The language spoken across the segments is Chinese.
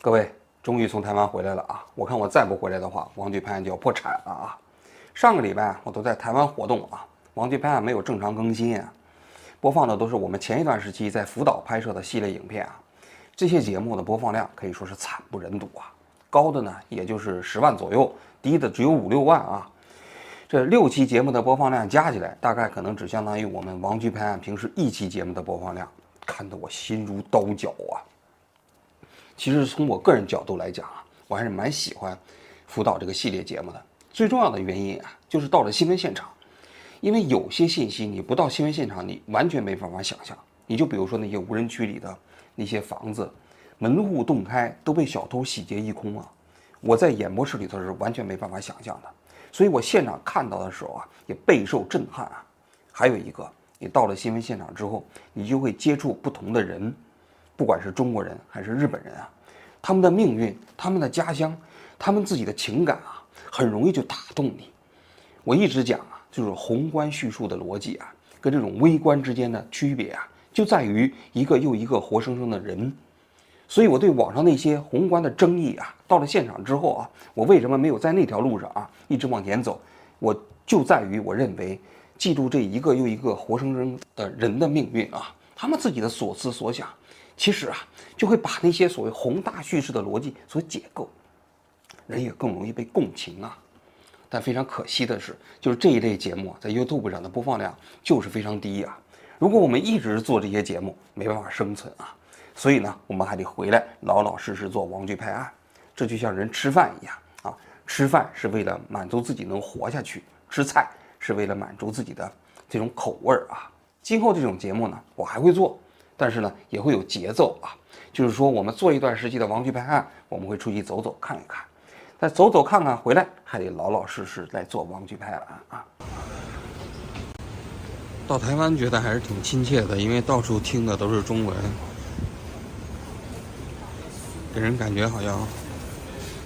各位，终于从台湾回来了啊！我看我再不回来的话，王局拍案就要破产了啊！上个礼拜我都在台湾活动啊，王局拍案没有正常更新啊，播放的都是我们前一段时期在福岛拍摄的系列影片啊。这些节目的播放量可以说是惨不忍睹啊，高的呢也就是十万左右，低的只有五六万啊。这六期节目的播放量加起来，大概可能只相当于我们王局拍案平时一期节目的播放量，看得我心如刀绞啊！其实从我个人角度来讲啊，我还是蛮喜欢辅导这个系列节目的。最重要的原因啊，就是到了新闻现场，因为有些信息你不到新闻现场，你完全没办法想象。你就比如说那些无人区里的那些房子，门户洞开都被小偷洗劫一空啊！我在演播室里头是完全没办法想象的，所以我现场看到的时候啊，也备受震撼啊。还有一个，你到了新闻现场之后，你就会接触不同的人。不管是中国人还是日本人啊，他们的命运、他们的家乡、他们自己的情感啊，很容易就打动你。我一直讲啊，就是宏观叙述的逻辑啊，跟这种微观之间的区别啊，就在于一个又一个活生生的人。所以我对网上那些宏观的争议啊，到了现场之后啊，我为什么没有在那条路上啊一直往前走？我就在于我认为，记住这一个又一个活生生的人的命运啊，他们自己的所思所想。其实啊，就会把那些所谓宏大叙事的逻辑所解构，人也更容易被共情啊。但非常可惜的是，就是这一类节目在 YouTube 上的播放量就是非常低啊。如果我们一直做这些节目，没办法生存啊。所以呢，我们还得回来老老实实做王剧拍案。这就像人吃饭一样啊，吃饭是为了满足自己能活下去，吃菜是为了满足自己的这种口味儿啊。今后这种节目呢，我还会做。但是呢，也会有节奏啊，就是说我们做一段时期的王局拍案，我们会出去走走看一看，再走走看看回来，还得老老实实来做王局拍案啊。到台湾觉得还是挺亲切的，因为到处听的都是中文，给人感觉好像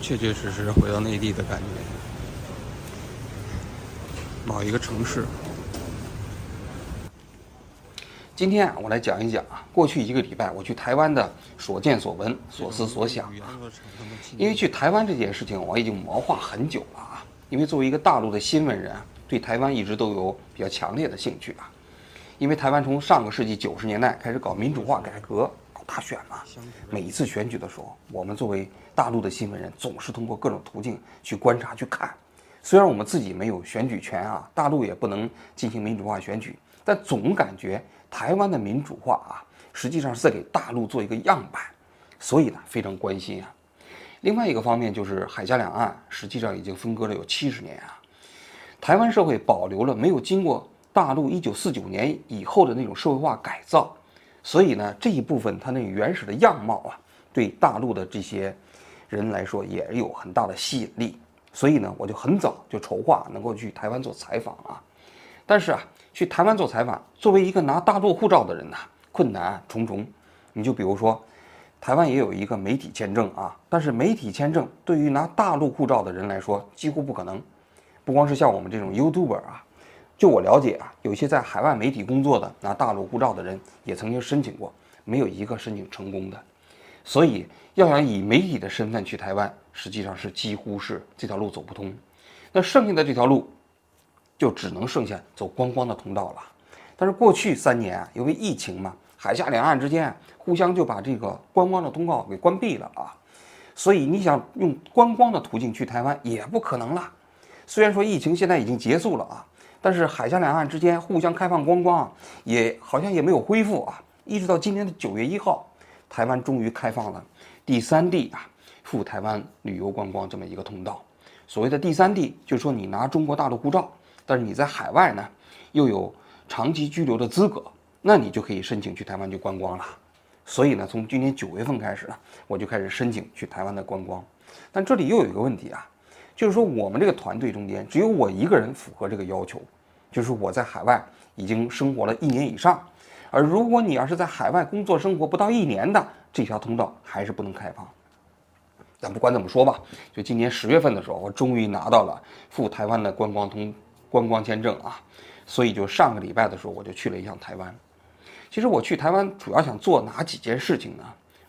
确确实实回到内地的感觉，某一个城市。今天啊，我来讲一讲啊，过去一个礼拜我去台湾的所见所闻、所思所想啊。因为去台湾这件事情，我已经谋划很久了啊。因为作为一个大陆的新闻人，对台湾一直都有比较强烈的兴趣啊。因为台湾从上个世纪九十年代开始搞民主化改革、搞大选嘛，每一次选举的时候，我们作为大陆的新闻人，总是通过各种途径去观察、去看。虽然我们自己没有选举权啊，大陆也不能进行民主化选举，但总感觉。台湾的民主化啊，实际上是在给大陆做一个样板，所以呢非常关心啊。另外一个方面就是海峡两岸实际上已经分割了有七十年啊，台湾社会保留了没有经过大陆一九四九年以后的那种社会化改造，所以呢这一部分它那原始的样貌啊，对大陆的这些人来说也有很大的吸引力。所以呢我就很早就筹划能够去台湾做采访啊，但是啊。去台湾做采访，作为一个拿大陆护照的人呐，困难重重。你就比如说，台湾也有一个媒体签证啊，但是媒体签证对于拿大陆护照的人来说几乎不可能。不光是像我们这种 YouTuber 啊，就我了解啊，有些在海外媒体工作的拿大陆护照的人也曾经申请过，没有一个申请成功的。所以要想以媒体的身份去台湾，实际上是几乎是这条路走不通。那剩下的这条路。就只能剩下走观光的通道了，但是过去三年啊，因为疫情嘛，海峡两岸之间互相就把这个观光的通道给关闭了啊，所以你想用观光的途径去台湾也不可能了。虽然说疫情现在已经结束了啊，但是海峡两岸之间互相开放观光也好像也没有恢复啊。一直到今年的九月一号，台湾终于开放了第三地啊赴台湾旅游观光这么一个通道。所谓的第三地，就是说你拿中国大陆护照。但是你在海外呢，又有长期居留的资格，那你就可以申请去台湾去观光了。所以呢，从今年九月份开始呢，我就开始申请去台湾的观光。但这里又有一个问题啊，就是说我们这个团队中间只有我一个人符合这个要求，就是我在海外已经生活了一年以上。而如果你要是在海外工作生活不到一年的，这条通道还是不能开放。但不管怎么说吧，就今年十月份的时候，我终于拿到了赴台湾的观光通。观光签证啊，所以就上个礼拜的时候，我就去了一趟台湾。其实我去台湾主要想做哪几件事情呢？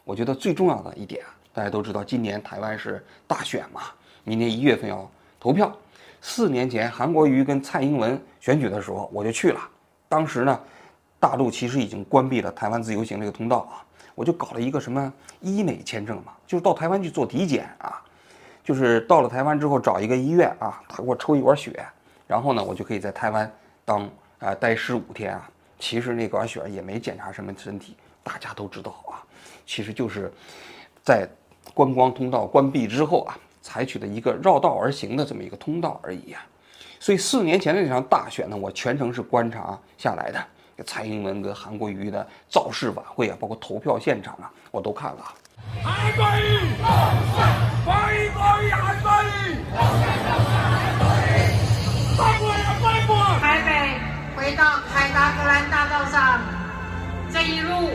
我觉得最重要的一点啊，大家都知道，今年台湾是大选嘛，明年一月份要投票。四年前韩国瑜跟蔡英文选举的时候，我就去了。当时呢，大陆其实已经关闭了台湾自由行这个通道啊，我就搞了一个什么医美签证嘛，就是到台湾去做体检啊，就是到了台湾之后找一个医院啊，他给我抽一管血，然后呢，我就可以在台湾当啊待十五天啊。其实那管血也没检查什么身体，大家都知道啊，其实就是在观光通道关闭之后啊，采取的一个绕道而行的这么一个通道而已啊。所以四年前的那场大选呢，我全程是观察下来的，蔡英文跟韩国瑜的造势晚会啊，包括投票现场啊，我都看了。韩国瑜，欢迎欢迎韩国瑜，达格兰大道上，这一路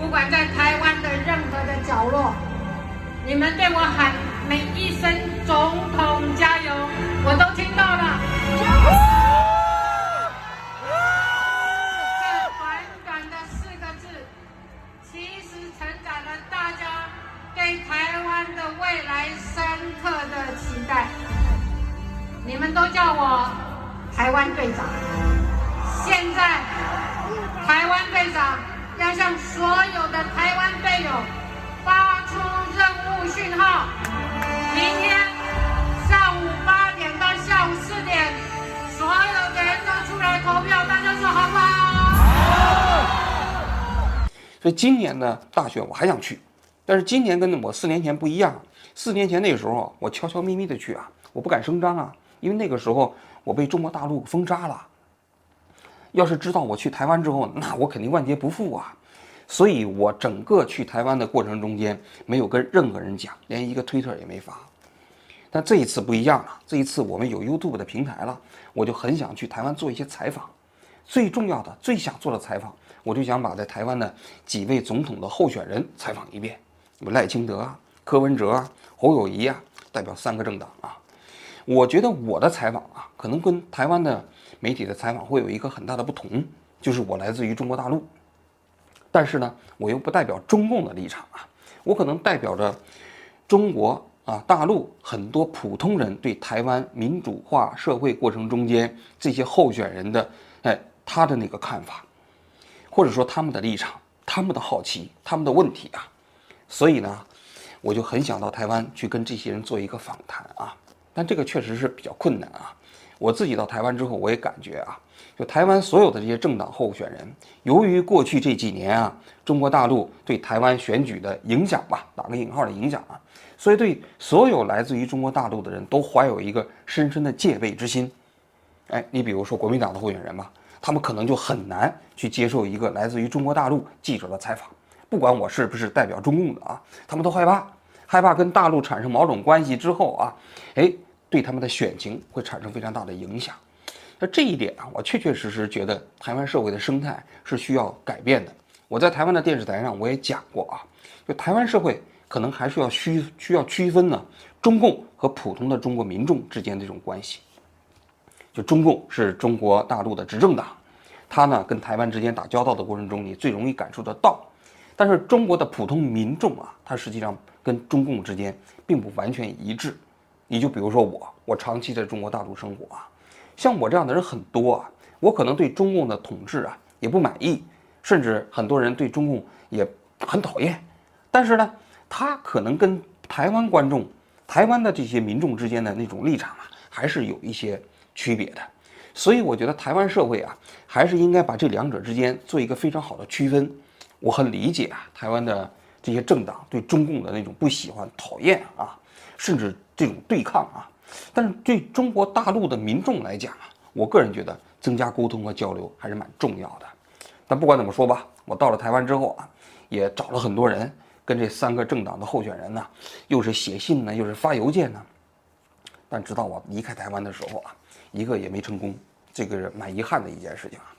不管在台湾的任何的角落，你们对我喊每一声总统加油，我都听到了。这短短的四个字，其实承载了大家对台湾的未来深刻的期待。你们都叫我台湾队长。现在，台湾队长要向所有的台湾队友发出任务讯号：明天上午八点到下午四点。所有的人都出来投票，大家说好不好？所以今年的大选我还想去，但是今年跟我四年前不一样。四年前那个时候我悄悄咪咪的去啊，我不敢声张啊，因为那个时候我被中国大陆封杀了。要是知道我去台湾之后，那我肯定万劫不复啊。所以我整个去台湾的过程中间，没有跟任何人讲，连一个推特也没发。但这一次不一样了，这一次我们有 YouTube 的平台了，我就很想去台湾做一些采访。最重要的、最想做的采访，我就想把在台湾的几位总统的候选人采访一遍，有赖清德啊、柯文哲啊、侯友谊啊，代表三个政党啊。我觉得我的采访啊，可能跟台湾的媒体的采访会有一个很大的不同，就是我来自于中国大陆，但是呢，我又不代表中共的立场啊，我可能代表着中国。啊，大陆很多普通人对台湾民主化社会过程中间这些候选人的，哎，他的那个看法，或者说他们的立场、他们的好奇、他们的问题啊，所以呢，我就很想到台湾去跟这些人做一个访谈啊，但这个确实是比较困难啊。我自己到台湾之后，我也感觉啊，就台湾所有的这些政党候选人，由于过去这几年啊，中国大陆对台湾选举的影响吧，打个引号的影响啊。所以，对所有来自于中国大陆的人都怀有一个深深的戒备之心。哎，你比如说国民党的候选人吧，他们可能就很难去接受一个来自于中国大陆记者的采访，不管我是不是代表中共的啊，他们都害怕，害怕跟大陆产生某种关系之后啊，哎，对他们的选情会产生非常大的影响。那这一点啊，我确确实实觉得台湾社会的生态是需要改变的。我在台湾的电视台上我也讲过啊，就台湾社会。可能还是要需需要区分呢，中共和普通的中国民众之间这种关系。就中共是中国大陆的执政党，他呢跟台湾之间打交道的过程中，你最容易感受得到。但是中国的普通民众啊，他实际上跟中共之间并不完全一致。你就比如说我，我长期在中国大陆生活啊，像我这样的人很多啊，我可能对中共的统治啊也不满意，甚至很多人对中共也很讨厌。但是呢。他可能跟台湾观众、台湾的这些民众之间的那种立场啊，还是有一些区别的。所以我觉得台湾社会啊，还是应该把这两者之间做一个非常好的区分。我很理解啊，台湾的这些政党对中共的那种不喜欢、讨厌啊，甚至这种对抗啊。但是对中国大陆的民众来讲啊，我个人觉得增加沟通和交流还是蛮重要的。但不管怎么说吧，我到了台湾之后啊，也找了很多人。跟这三个政党的候选人呢，又是写信呢，又是发邮件呢，但直到我离开台湾的时候啊，一个也没成功，这个是蛮遗憾的一件事情啊。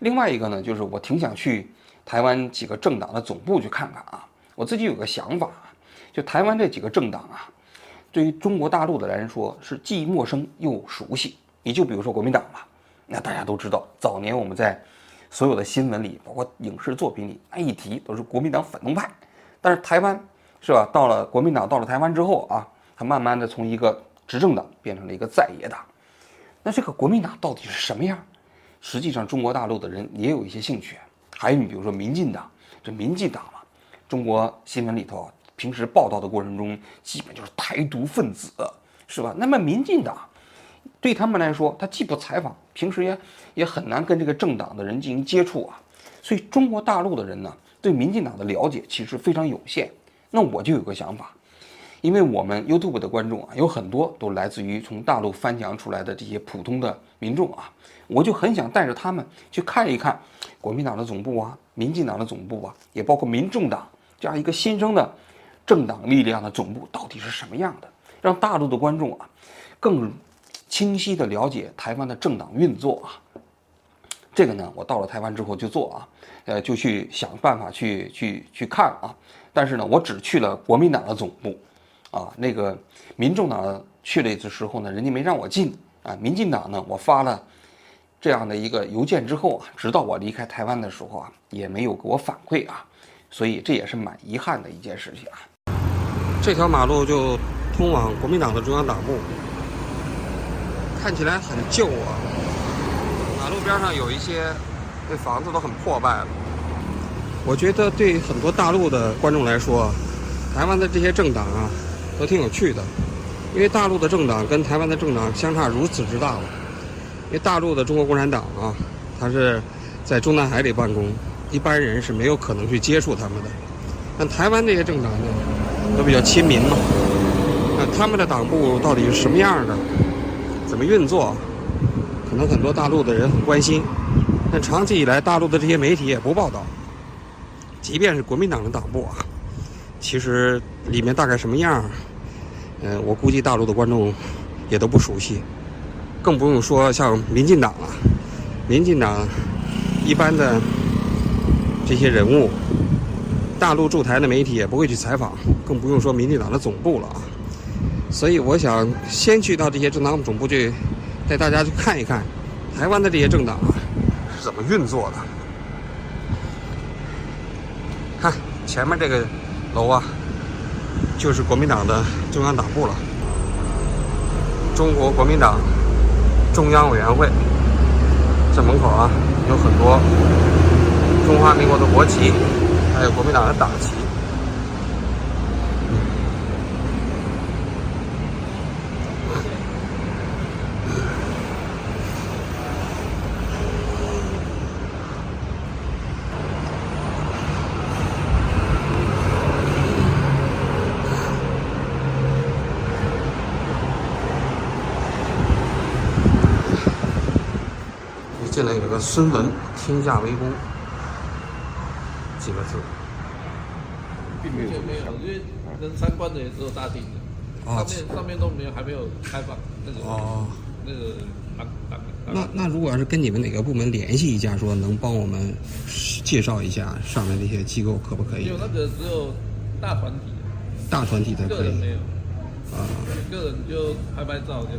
另外一个呢，就是我挺想去台湾几个政党的总部去看看啊。我自己有个想法啊，就台湾这几个政党啊，对于中国大陆的来说是既陌生又熟悉。你就比如说国民党吧，那大家都知道，早年我们在所有的新闻里，包括影视作品里，那一提都是国民党反动派。但是台湾是吧？到了国民党到了台湾之后啊，他慢慢的从一个执政党变成了一个在野党。那这个国民党到底是什么样？实际上，中国大陆的人也有一些兴趣。还有你比如说民进党，这民进党嘛，中国新闻里头平时报道的过程中，基本就是台独分子，是吧？那么民进党对他们来说，他既不采访，平时也也很难跟这个政党的人进行接触啊。所以中国大陆的人呢，对民进党的了解其实非常有限。那我就有个想法。因为我们 YouTube 的观众啊，有很多都来自于从大陆翻墙出来的这些普通的民众啊，我就很想带着他们去看一看国民党的总部啊、民进党的总部啊，也包括民众党这样一个新生的政党力量的总部到底是什么样的，让大陆的观众啊更清晰地了解台湾的政党运作啊。这个呢，我到了台湾之后就做啊，呃，就去想办法去去去看啊。但是呢，我只去了国民党的总部。啊，那个民众党去了一次时候呢，人家没让我进啊。民进党呢，我发了这样的一个邮件之后啊，直到我离开台湾的时候啊，也没有给我反馈啊，所以这也是蛮遗憾的一件事情啊。这条马路就通往国民党的中央党部，看起来很旧啊。马路边上有一些这房子都很破败了。我觉得对很多大陆的观众来说，台湾的这些政党啊。都挺有趣的，因为大陆的政党跟台湾的政党相差如此之大了。因为大陆的中国共产党啊，它是在中南海里办公，一般人是没有可能去接触他们的。但台湾这些政党呢，都比较亲民嘛。那他们的党部到底是什么样的？怎么运作？可能很多大陆的人很关心。但长期以来，大陆的这些媒体也不报道。即便是国民党的党部啊，其实里面大概什么样？嗯，我估计大陆的观众也都不熟悉，更不用说像民进党了。民进党一般的这些人物，大陆驻台的媒体也不会去采访，更不用说民进党的总部了啊。所以我想先去到这些政党总部去，带大家去看一看台湾的这些政党啊是怎么运作的。看前面这个楼啊。就是国民党的中央党部了，中国国民党中央委员会。这门口啊，有很多中华民国的国旗，还有国民党的党旗。一进来有个“孙文天下为公”几个字，并没有没有，因为能参观的也只有大厅的，上面上面都没有，还没有开放那个哦，那个那那如果要是跟你们哪个部门联系一下，说能帮我们介绍一下上面那些机构，可不可以？有那个只有大团体，大团体才可以，没有啊，个人就拍拍照就。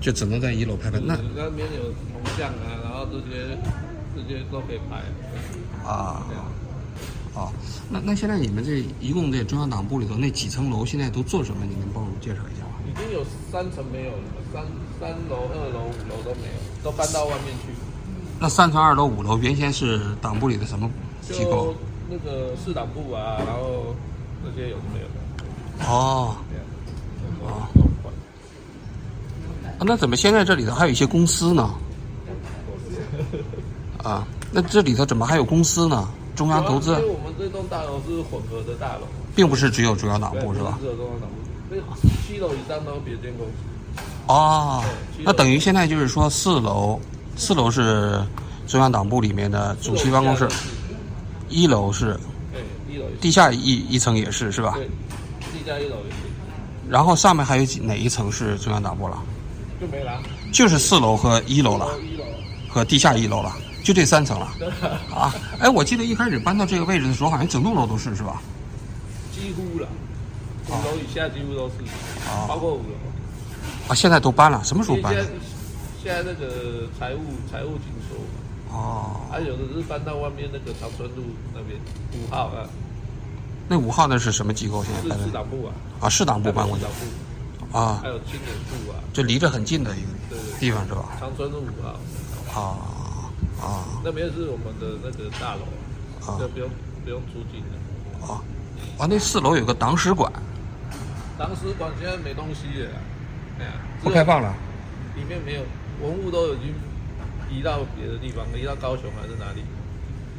就只能在一楼拍拍。那那边有铜像啊，然后这些这些都可以拍。啊。啊。那那现在你们这一共这中央党部里头那几层楼现在都做什么？你能帮我介绍一下吗？已经有三层没有了，三三楼、二楼、五楼都没有，都搬到外面去。那三层、二楼、五楼原先是党部里的什么机构？那个市党部啊，然后那些有没有的？哦。啊。啊，那怎么现在这里头还有一些公司呢？啊，那这里头怎么还有公司呢？中央投资？因为我们这栋大楼是混合的大楼，并不是只有中央党部是吧？只有中央党部，那七楼以上都别间公司。哦，那等于现在就是说四楼，四楼是中央党部里面的主席办公室，一楼是，对，一楼，地下一一层也是是吧？对，地下一楼也是。然后上面还有几哪一层是中央党部了？就没了，就是四楼和一楼了，和地下一楼了，就这三层了。啊，哎，我记得一开始搬到这个位置的时候，好像整栋楼都是，是吧？几乎了，五楼以下几乎都是，啊，包括五楼。啊，现在都搬了，什么时候搬？现在那个财务财务紧缩。哦。还有的是搬到外面那个长春路那边五号啊。那五号那是什么机构？现在是市党部啊，啊，市党部办公室市党部，啊还，有青年部啊，就离着很近的一个地方是吧？长春路五号，啊啊那边是我们的那个大楼啊啊，就不用不用出境的。啊！啊，那四楼有个党史馆，党史馆现在没东西了啊，哎呀，不开放了。里面没有文物都已经移到别的地方，移到高雄还是哪里？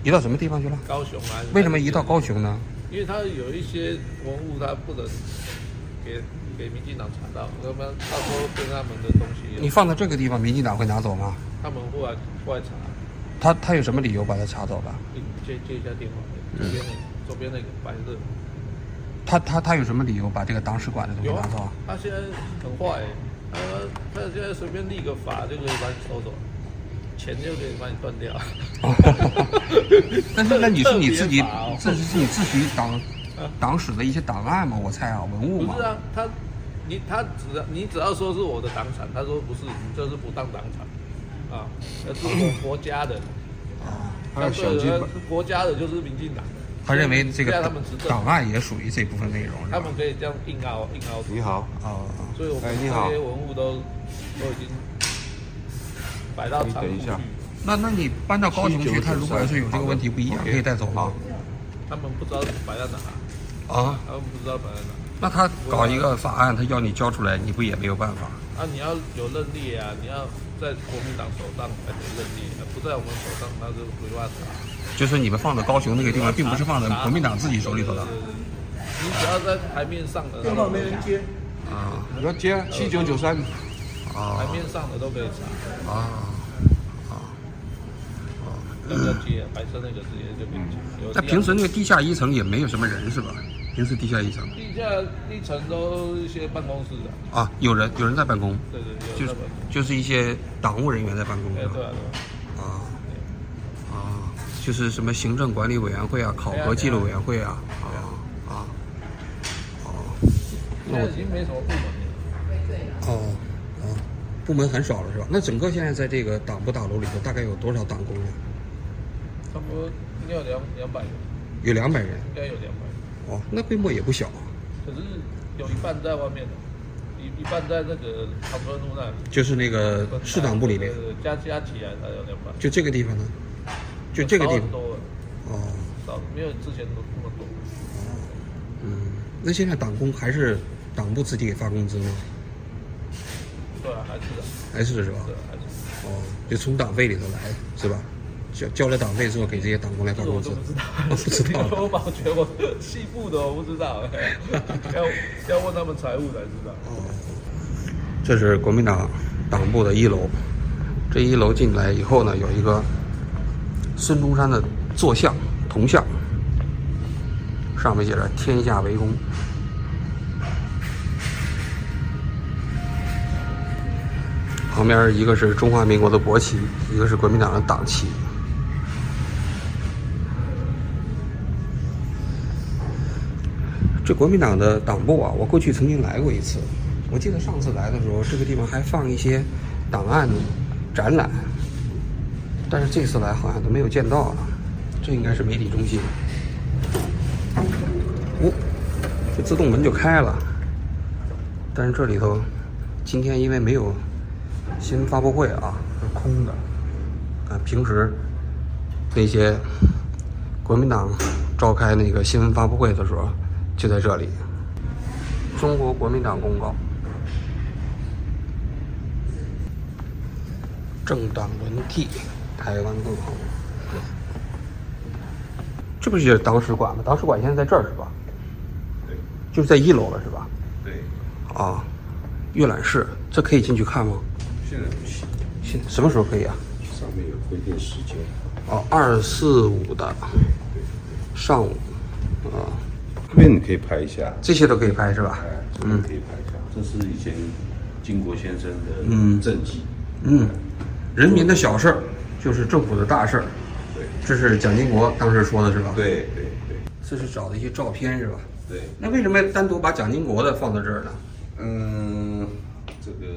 移到什么地方去了？高雄啊？为什么移到高？雄呢？因为它有一些文物，它不能给给民进党查到，要不然到时候跟他们的东西，你放在这个地方，民进党会拿走吗？他们会来会来查。他他有什么理由把他查走了？你接接一下电话，左边那个左边那个白色，他他他有什么理由把这个党史馆的东西拿走啊？，他现在很坏、欸，他他现在随便立个法就可以把你收走，钱就可以把你断掉。但是那你是你自己这是你自己党党史的一些档案吗？我猜啊，文物嘛不是。啊，他你他只要你只要说是我的党产，他说不是，你这是不当党产啊，那是我国家的，他要想尽办，国家的就是民进党，他认为这个档案也属于这部分内容，他们？可以这样硬凹硬凹，你好，啊，所以我们这些文物都都已经摆到仓库去那那你搬到高雄去，他如果要是有这个问题不一样，可以带走吗？他们不知道摆在哪，啊，他们不知道摆在哪。那他搞一个法案，他要你交出来，你不也没有办法？啊，你要有认力啊，你要在国民党手上才能认定，不在我们手上，他就没办法查。就是你们放的高雄那个地方，并不是放在国民党自己手里头的你只要在台面上的，电话没人接，啊你要接七九九三，啊台面上的都可以查，啊啊啊那个接白色那个直接就可以查。有那平时那个地下一层也没有什么人是吧？平时地下一层地下一层都一些办公室的，啊，有人有人在办公，对对，就是就是一些党务人员在办公对？啊对啊，啊啊，就是什么行政管理委员会啊、考核记录委员会啊啊啊哦。现在已经没什么部门了。哦哦，部门很少了是吧？那整个现在在这个党部大楼里头，大概有多少党工呢？差不多应该有两两百人，有两百人。应该有两百。人，哦，那规模也不小啊。可是有一半在外面的，一一半在那个长春路那里。就是那个市党部里面加加起来才有两百。就这个地方呢，就这个地方多，哦，少没有之前那么多。嗯，那现在党工还是党部自己给发工资吗？对啊，还是的，还是是吧？对啊，还是。哦，就从党费里头来是吧？交交了党费之后，给这些党工来发工资这个我就。不知道，我不知道我保全我细部的我不知道，要要问他们财务才知道。哦这是国民党党部的一楼，这一楼进来以后呢，有一个孙中山的坐像铜像，上面写着“天下为公”。旁边一个是中华民国的国旗，一个是国民党的党旗。这国民党的党部啊，我过去曾经来过一次。我记得上次来的时候，这个地方还放一些档案展览，但是这次来好像都没有见到了。这应该是媒体中心。哦，这自动门就开了，但是这里头今天因为没有新闻发布会啊，是空的。啊，平时那些国民党召开那个新闻发布会的时候，就在这里。中国国民党公告：政党轮替，台湾更好。这不是党史馆吗？党史馆现在在这儿是吧？对就是在一楼了是吧？对，啊，阅览室，这可以进去看吗？现在不行，现什么时候可以啊？上面有规定时间，哦，二四五的上午，啊，这边你可以拍一下，这些都可以拍是吧？哎，这边可以拍一下，这是以前金国先生的嗯。政绩，嗯，人民的小事儿就是政府的大事儿，对。这是蒋经国当时说的是吧？，对对对。这是找的一些照片是吧？对，那为什么单独把蒋经国的放在这儿呢？嗯，这个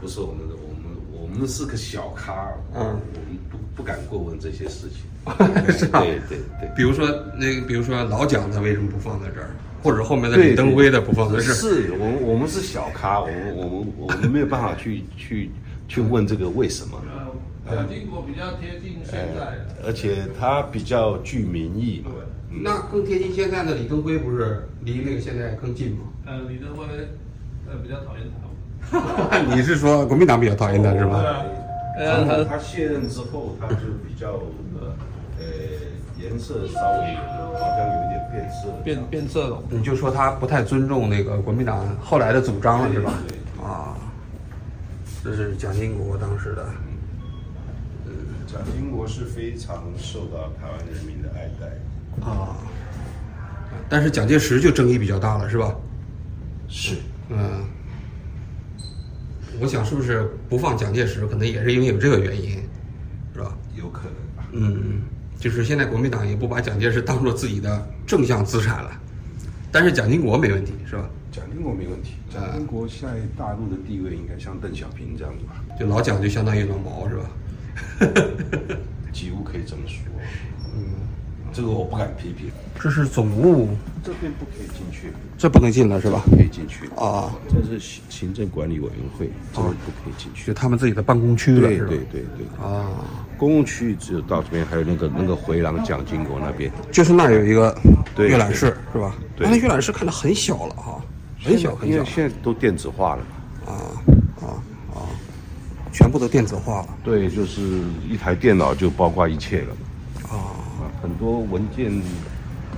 不是我们的，我们我们们是个小咖，嗯。我们不不敢过问这些事情。是吧对对对。比如说那个，比如说老蒋他为什么不放在这儿，或者后面的李登辉的不放在这儿？是我们我们是小咖，我们我们我们没有办法去去去问这个为什么，呃，蒋经国比较贴近现在，而且他比较具民意嘛。那更贴近现在的李登辉不是离那个现在更近吗？呃，李登辉呃比较讨厌他。你是说国民党比较讨厌他是吧？呃，他他他卸任之后，他就比较呃颜色稍微好像有一点变色，变变色了。你就说他不太尊重那个国民党后来的主张了是吧？啊，这是蒋经国当时的。蒋经国是非常受到台湾人民的爱戴。啊，但是蒋介石就争议比较大了，是吧？是，嗯，我想是不是不放蒋介石，可能也是因为有这个原因，是吧？有可能吧。嗯，就是现在国民党也不把蒋介石当做自己的正向资产了，但是蒋经国没问题，是吧？蒋经国没问题，蒋经国在大陆的地位应该像邓小平这样子吧，就老蒋就相当于老毛，是吧？几乎可以这么说。嗯，这个我不敢批评。这是总务，这边不可以进去，这不能进了是吧？可以进去。啊，这是行行政管理委员会，这个不可以进去。就。他们自己的办公区了，对对对对，啊，公共区域只有到这边，还有那个那个回廊蒋经国那边。就是那儿有一个阅览室，是吧？对。那阅览室看着很小了哈，很小很小。因为现在都电子化了。嘛。啊啊啊，全部都电子化了。对，就是一台电脑就包括一切了很多文件、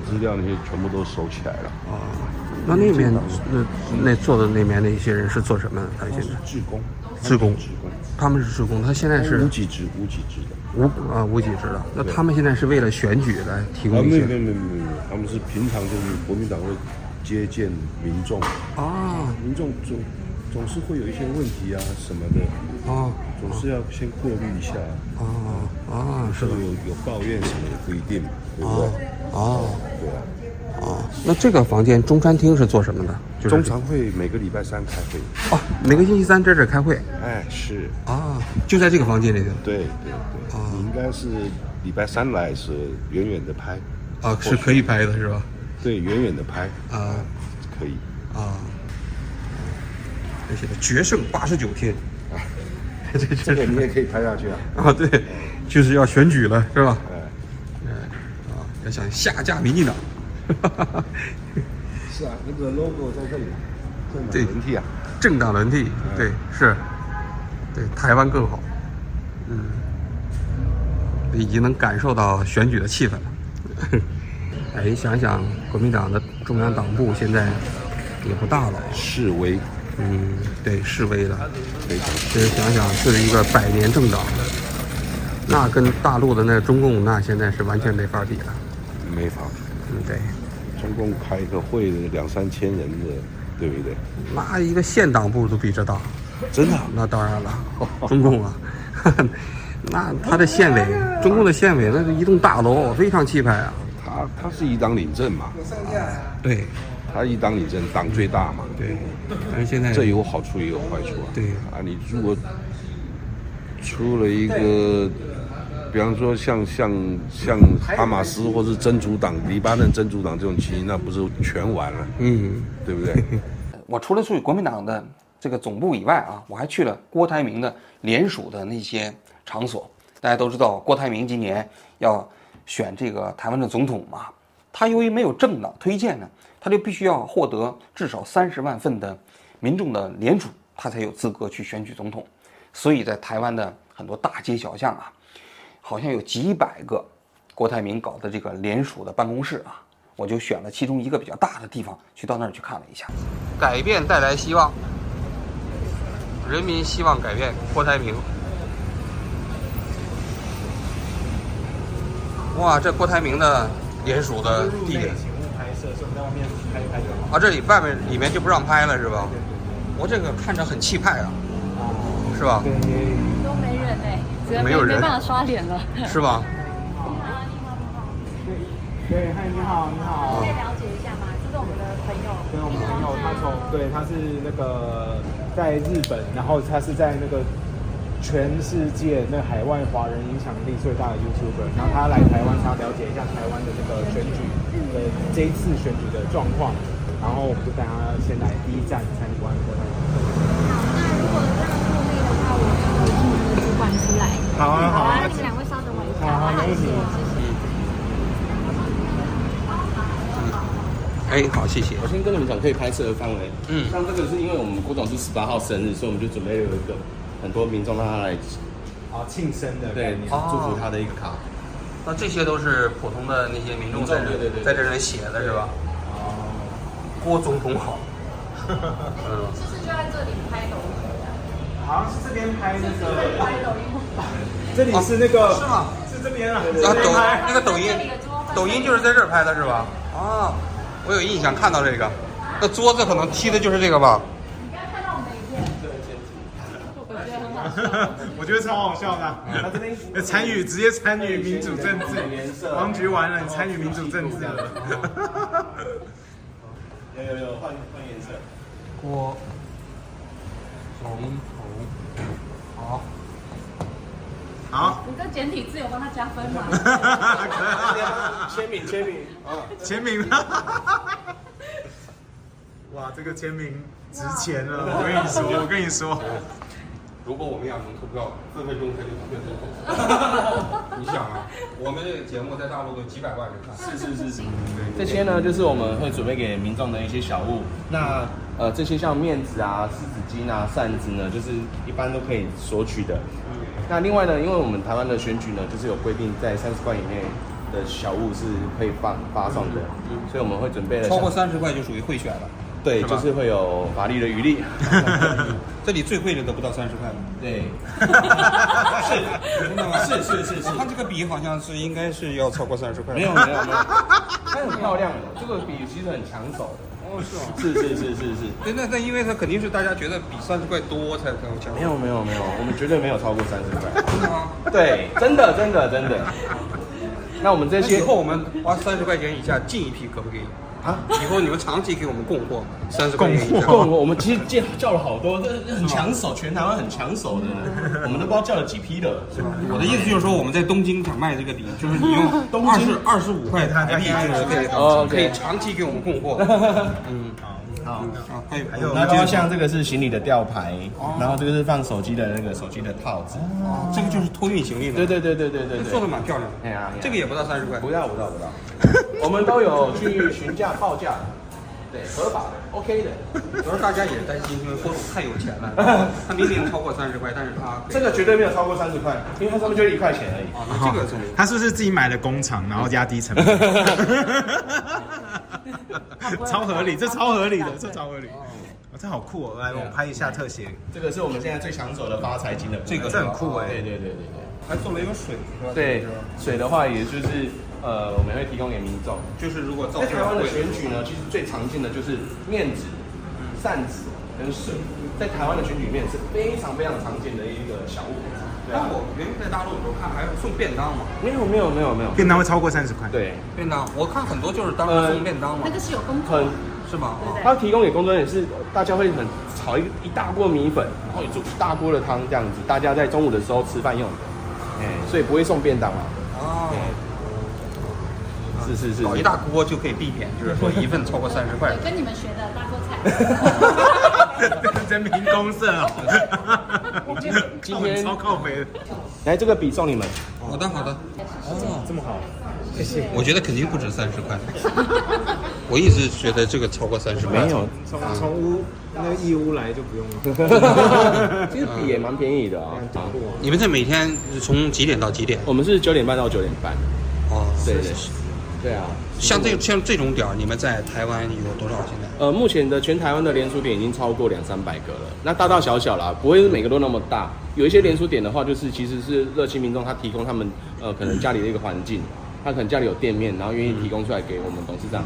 资料那些全部都收起来了。啊。那那边那那坐的那边那些人是做什么的？他现在志工，志工志工，他们是职工，他现在是无给职，无给职的。无啊无给职的。那他们现在是为了选举来提啊，供一些没有没有没有没有，他们是平常就是国民党会接见民众，啊民众总总是会有一些问题啊什么的，啊总是要先过滤一下。啊啊是的这个有有抱怨什么也不一定，对不啊对？啊对啊。啊。那这个房间中餐厅是做什么的？就是中常会每个礼拜三开会。哦，每个星期三在这儿开会哎，是，啊，就在这个房间里头对对对，你应该是礼拜三来是远远的拍，啊，是可以拍的是吧？对，远远的拍啊可以。啊，而且决胜八十九天，这这这个你也可以拍下去啊。啊，对，就是要选举了是吧？哎，啊，要想下架民进党，是啊，那个 logo 在这里，对政党轮替啊。政党轮替，对是，对台湾更好，嗯，已经能感受到选举的气氛了。哎，想想国民党的中央党部现在也不大了，示威，嗯，对，示威了。非常其实想想，这是一个百年政党，那跟大陆的那中共那现在是完全没法比了。没法。嗯，对，中共开个会两三千人的，对不对？那一个县党部都比这大，真的啊，那当然了，中共啊，那他的县委，中共的县委那是一栋大楼，非常气派啊。他他是一党领政嘛，对他一党领政，党最大嘛。对，但是现在这有好处也有坏处啊。对啊，你如果出了一个，比方说像像像哈马斯或是真主党、黎巴嫩真主党这种情形，那不是全完了，嗯对不对？我除了去国民党的这个总部以外啊，我还去了郭台铭的联署的那些场所。大家都知道，郭台铭今年要选这个台湾的总统嘛，他由于没有政党推荐呢，他就必须要获得至少三十万份的民众的联署，他才有资格去选举总统。所以在台湾的很多大街小巷啊，好像有几百个郭台铭搞的这个联署的办公室啊，我就选了其中一个比较大的地方，去到那儿去看了一下。改变带来希望，人民希望改变。郭台铭，哇，这郭台铭的联署的地点，在外面拍一拍就好。啊，这里外面里面就不让拍了是吧？我这个看着很气派啊，是吧？对，都没人哎、只能没有人没办法刷脸了。是吧？对，嗨，你好，你好。可以了解一下吗？这是我们的朋友。对，我们朋友他从对他是那个在日本，然后他是在那个全世界那海外华人影响力最大的 YouTuber，然后他来台湾，想要了解一下台湾的这个选举的这一次选举的状况，然后我们就带他先来第一站参观好。那如果这样顺利的话，我们会请我们的主管出来。好啊好啊那你们两位稍等我一下，好好没问题谢谢。哎，好，谢谢。我先跟你们讲可以拍摄的范围。嗯像这个是因为我们郭总是十八号生日，所以我们就准备了一个很多民众让他来啊庆生的概对念。祝福他的一个卡。那这些都是普通的那些民众在这民众对对对在这里写的是吧？哦，郭总统好。嗯，是不是就在这里拍抖音？好像是这边拍那个，拍抖音。这里是那个是吗？是这边啊，啊，抖。那个抖音，抖音就是在这儿拍的是吧？啊，我有印象看到这个。那桌子可能踢的就是这个吧？你刚刚看到我们的影片，我觉得很好笑。我觉得超好笑的啊。他这边参与直接参与民主政治，王局完了，你参与民主政治了。有有有，换换颜色。郭总统好。好，你这简体字有帮他加分吗？签 名签名。签名。哇，这个签名值钱了，我跟你说，我跟你说。如果我们要能投票，分分钟他就投票总统。你想啊，我们这个节目在大陆都几百万人看。是是是是。这些呢，就是我们会准备给民众的一些小物。那呃，这些像面子啊、湿纸巾啊、扇子呢，就是一般都可以索取的。那另外呢，因为我们台湾的选举呢，就是有规定在三十块以内的小物是可以发发送的，所以我们会准备了超过三十块就属于贿选了。对，是就是会有法律的余力。这里最贵的都不到三十块了。对，是真的吗？是是是是我看这个笔好像是应该是要超过三十块。没有没有没有，它很漂亮的，这个笔其实很抢手的。哦，是吗？是是是是是。对，那那因为它肯定是大家觉得比三十块多才才有价。没有没有没有，我们绝对没有超过三十块。真的吗？对，真的真的真的。那我们这些那以后我们花三十块钱以下进一批可不可以？啊，以后你们长期给我们供货，三十供货。供货。我们其实叫叫了好多，这这很抢手，全台湾很抢手的，我们都不知道叫了几批的。我的意思就是说，我们在东京想卖这个笔，就是你用 二十二十五块台币，就是可以哦可以长期给我们供货。嗯，好，啊，还有还有然后像这个是行李的吊牌，然后这个是放手机的那个手机的套子。这个就是托运行李的。对对对对对对对。做的蛮漂亮的。哎呀，这个也不到三十块。不到不到不到，我们都有去询价报价，对，合法的，OK 的。主要大家也担心，因为郭总太有钱了，他明明超过三十块，但是他 这个绝对没有超过三十块，因为他上面就一块钱而已。啊，那这个聪明。他是不是自己买了工厂，然后压低成本？超合理，这超合理的，这超合理。哦，这好酷哦！来，我拍一下特写。这个是我们现在最抢手的发财金的，这个这很酷哎对对对对对还做了一个水，对。水的话也就是呃，我们会提供给民众。就是如果造在台湾的选举呢，其实最常见的就是面纸、扇子跟水，在台湾的选举里面是非常非常常见的一个小物。但我原来在大陆的时候看还有送便当嘛，没有没有没有没有，便当会超过三十块。，对，便当我看很多就是当时送便当嘛那，个是有工作很是吗？啊他提供给工作人员是大家会很炒一一大锅米粉，然后有煮一大锅的汤这样子，大家在中午的时候吃饭用的，哎，所以不会送便当啊。哦，是是是，搞一大锅就可以避免，就是说 一份超过三十块对，。跟你们学的大锅菜。真民公社哦。今天超靠北的。来这个笔送你们，好的好的，哦，这么好，谢谢。我觉得肯定不止三十块，我一直觉得这个超过三十块。没有，从从屋那个义乌来就不用了。其实笔也蛮便宜的啊。你们这每天是从几点到几点？我们是九点半到九点半，哦，对对对啊。像这像这种点儿，你们在台湾有多少现在？呃，目前的全台湾的连锁点已经超过两三百个了。那大大小小啦，不会是每个都那么大。有一些连锁点的话，就是其实是热心民众他提供他们呃可能家里的一个环境，他可能家里有店面，然后愿意提供出来给我们董事长，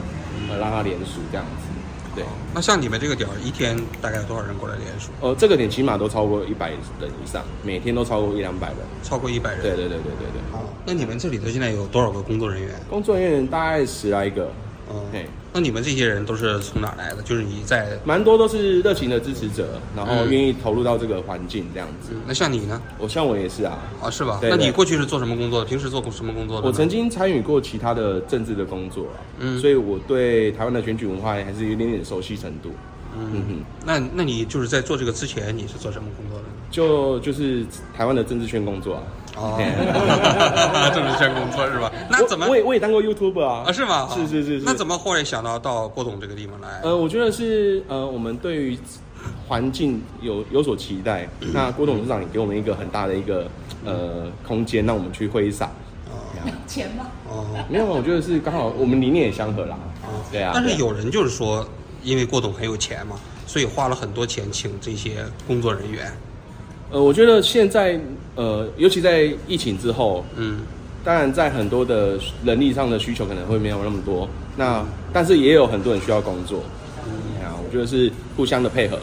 呃让他联署这样子。对，那像你们这个点儿，一天大概有多少人过来练书？呃，这个点起码都超过一百人以上，每天都超过一两百人。超过一百人。对对对对对对。好那你们这里头现在有多少个工作人员？工作人员大概十来个，嗯对，那你们这些人都是从哪来的？就是你在，蛮多都是热情的支持者，然后嗯愿意投入到这个环境这样子。那像你呢？我像我也是啊，啊，是吧？那你过去是做什么工作的？平时做过什么工作的？我曾经参与过其他的政治的工作啊，嗯所以我对台湾的选举文化还是有点点熟悉程度。嗯哼，那那你就是在做这个之前，你是做什么工作的？就就是台湾的政治圈工作啊。哦对 政治圈工作是吧？那怎么我我也我也当过 YouTuber 啊？啊？是吗？是是是是。那怎么后来想到到郭董这个地方来？呃，我觉得是呃，我们对于环境有有所期待。那郭董事长也给我们一个很大的一个呃空间，让我们去挥洒。钱吗？哦，没有，我觉得是刚好我们理念也相合啦。对啊。对啊但是有人就是说，因为郭董很有钱嘛，所以花了很多钱请这些工作人员。呃，我觉得现在呃，尤其在疫情之后，嗯，当然在很多的人力上的需求可能会没有那么多，那但是也有很多人需要工作。嗯，啊，我觉得是互相的配合。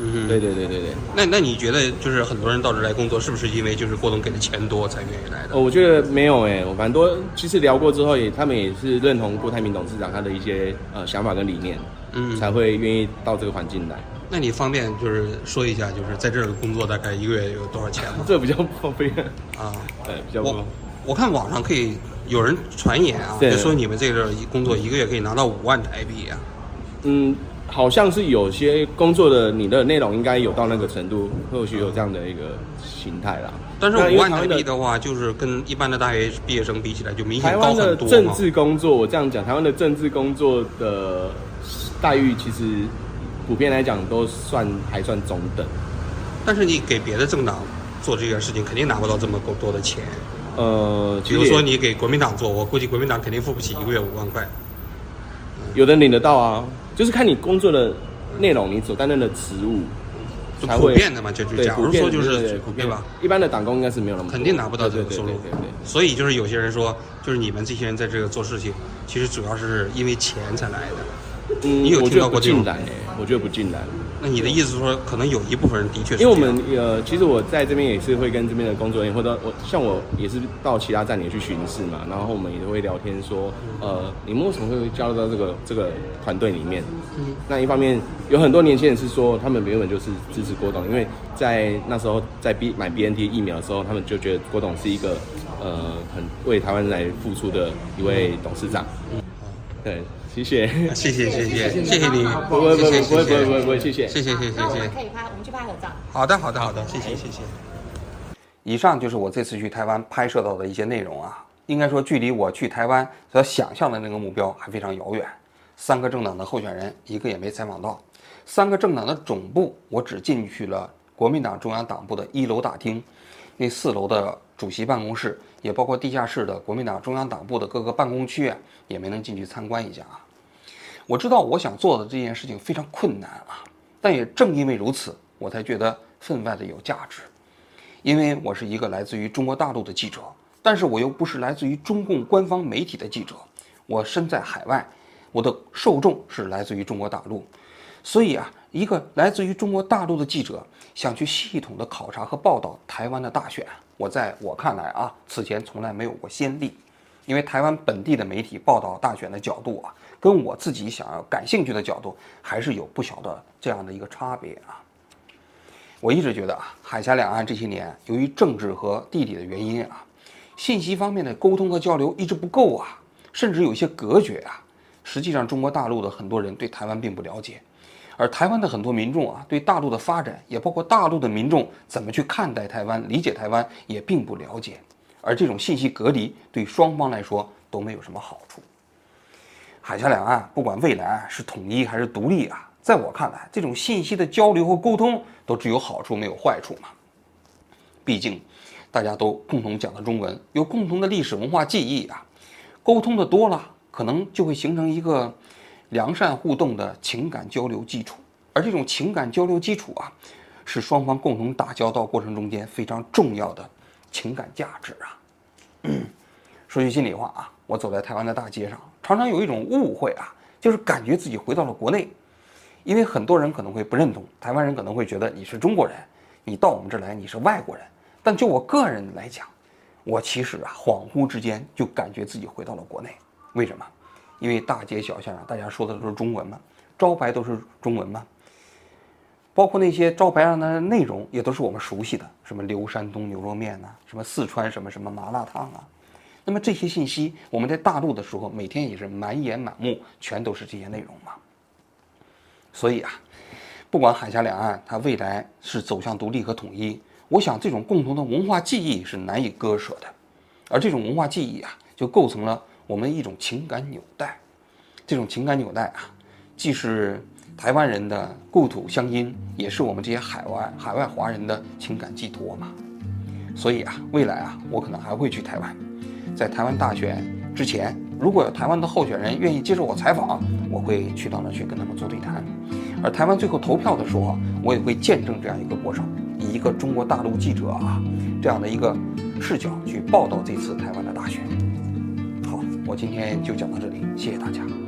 嗯对对对对对。那那你觉得就是很多人到这来工作，是不是因为就是郭总给的钱多才愿意来的？哦，我觉得没有诶、我蛮多其实聊过之后也，他们也是认同郭台铭董事长他的一些呃想法跟理念，嗯才会愿意到这个环境来。那你方便就是说一下，就是在这儿工作大概一个月有多少钱吗？这比较不方便啊，对，比较不方我我看网上可以有人传言啊，就说你们这个工作一个月可以拿到五万台币啊。嗯，好像是有些工作的你的内容应该有到那个程度，或许有这样的一个形态啦。但是五万台币的话，就是跟一般的大学毕业生比起来，就明显高台湾的很多。政治工作，我这样讲，台湾的政治工作的待遇其实普遍来讲都算还算中等。但是你给别的政党做这件事情，肯定拿不到这么够多的钱。呃，比如说你给国民党做，我估计国民党肯定付不起一个月五万块。有的领得到啊，就是看你工作的内容，你所担任的职务就普遍的嘛，就就对假如说就是对吧？一般的党工应该是没有那么肯定拿不到这个收入。所以就是有些人说，就是你们这些人在这个做事情，其实主要是因为钱才来的。嗯，你有听我觉得不到过这种尽然诶，我觉得不尽然。那你的意思是说，可能有一部分人的确是因为我们呃，其实我在这边也是会跟这边的工作人员，或者我像我也是到其他站点去巡视嘛，然后我们也会聊天说，呃，你们为什么会加入到这个这个团队里面？嗯那一方面有很多年轻人是说，他们原本就是支持郭董，因为在那时候在 B 买 BNT 疫苗的时候，他们就觉得郭董是一个呃很为台湾人来付出的一位董事长。嗯对，谢谢，谢谢谢谢谢谢你，不会不会谢谢不会不会谢谢不会不会，谢谢谢谢谢谢可以拍，我们去拍合照。好的好的好的，谢谢谢谢。以上就是我这次去台湾拍摄到的一些内容啊。应该说，距离我去台湾所想象的那个目标还非常遥远。三个政党的候选人，一个也没采访到；三个政党的总部，我只进去了国民党中央党部的一楼大厅，那四楼的主席办公室，也包括地下室的国民党中央党部的各个办公区啊，也没能进去参观一下啊。我知道我想做的这件事情非常困难啊，但也正因为如此，我才觉得分外的有价值。因为我是一个来自于中国大陆的记者，但是我又不是来自于中共官方媒体的记者，我身在海外，我的受众是来自于中国大陆，所以啊，一个来自于中国大陆的记者想去系统的考察和报道台湾的大选，我在我看来啊，此前从来没有过先例，因为台湾本地的媒体报道大选的角度啊，跟我自己想要感兴趣的角度还是有不小的这样的一个差别啊。我一直觉得啊，海峡两岸这些年由于政治和地理的原因啊，信息方面的沟通和交流一直不够啊，甚至有些隔绝啊。实际上，中国大陆的很多人对台湾并不了解，而台湾的很多民众啊，对大陆的发展，也包括大陆的民众怎么去看待台湾、理解台湾，也并不了解。而这种信息隔离对双方来说都没有什么好处。海峡两岸不管未来是统一还是独立啊，在我看来，这种信息的交流和沟通都只有好处没有坏处嘛。毕竟，大家都共同讲的中文，有共同的历史文化记忆啊，沟通的多了，可能就会形成一个良善互动的情感交流基础。而这种情感交流基础啊，是双方共同打交道过程中间非常重要的情感价值啊。嗯说句心里话啊，我走在台湾的大街上，常常有一种误会啊，就是感觉自己回到了国内。因为很多人可能会不认同，台湾人可能会觉得你是中国人，你到我们这儿来你是外国人。但就我个人来讲，我其实啊恍惚之间就感觉自己回到了国内。为什么？因为大街小巷啊，大家说的都是中文嘛，招牌都是中文嘛。包括那些招牌上的内容也都是我们熟悉的，什么刘山东牛肉面呐，什么四川什么什么麻辣烫啊。那么这些信息，我们在大陆的时候，每天也是满眼满目，全都是这些内容嘛。所以啊，不管海峡两岸它未来是走向独立和统一，我想这种共同的文化记忆是难以割舍的，而这种文化记忆啊，就构成了我们一种情感纽带。这种情感纽带啊，既是。台湾人的故土乡音，也是我们这些海外海外华人的情感寄托嘛。所以啊，未来啊，我可能还会去台湾。在台湾大选之前，如果有台湾的候选人愿意接受我采访，我会去到那去跟他们做对谈。而台湾最后投票的时候，我也会见证这样一个过程，以一个中国大陆记者啊这样的一个视角去报道这次台湾的大选。我今天就讲到这里，谢谢大家。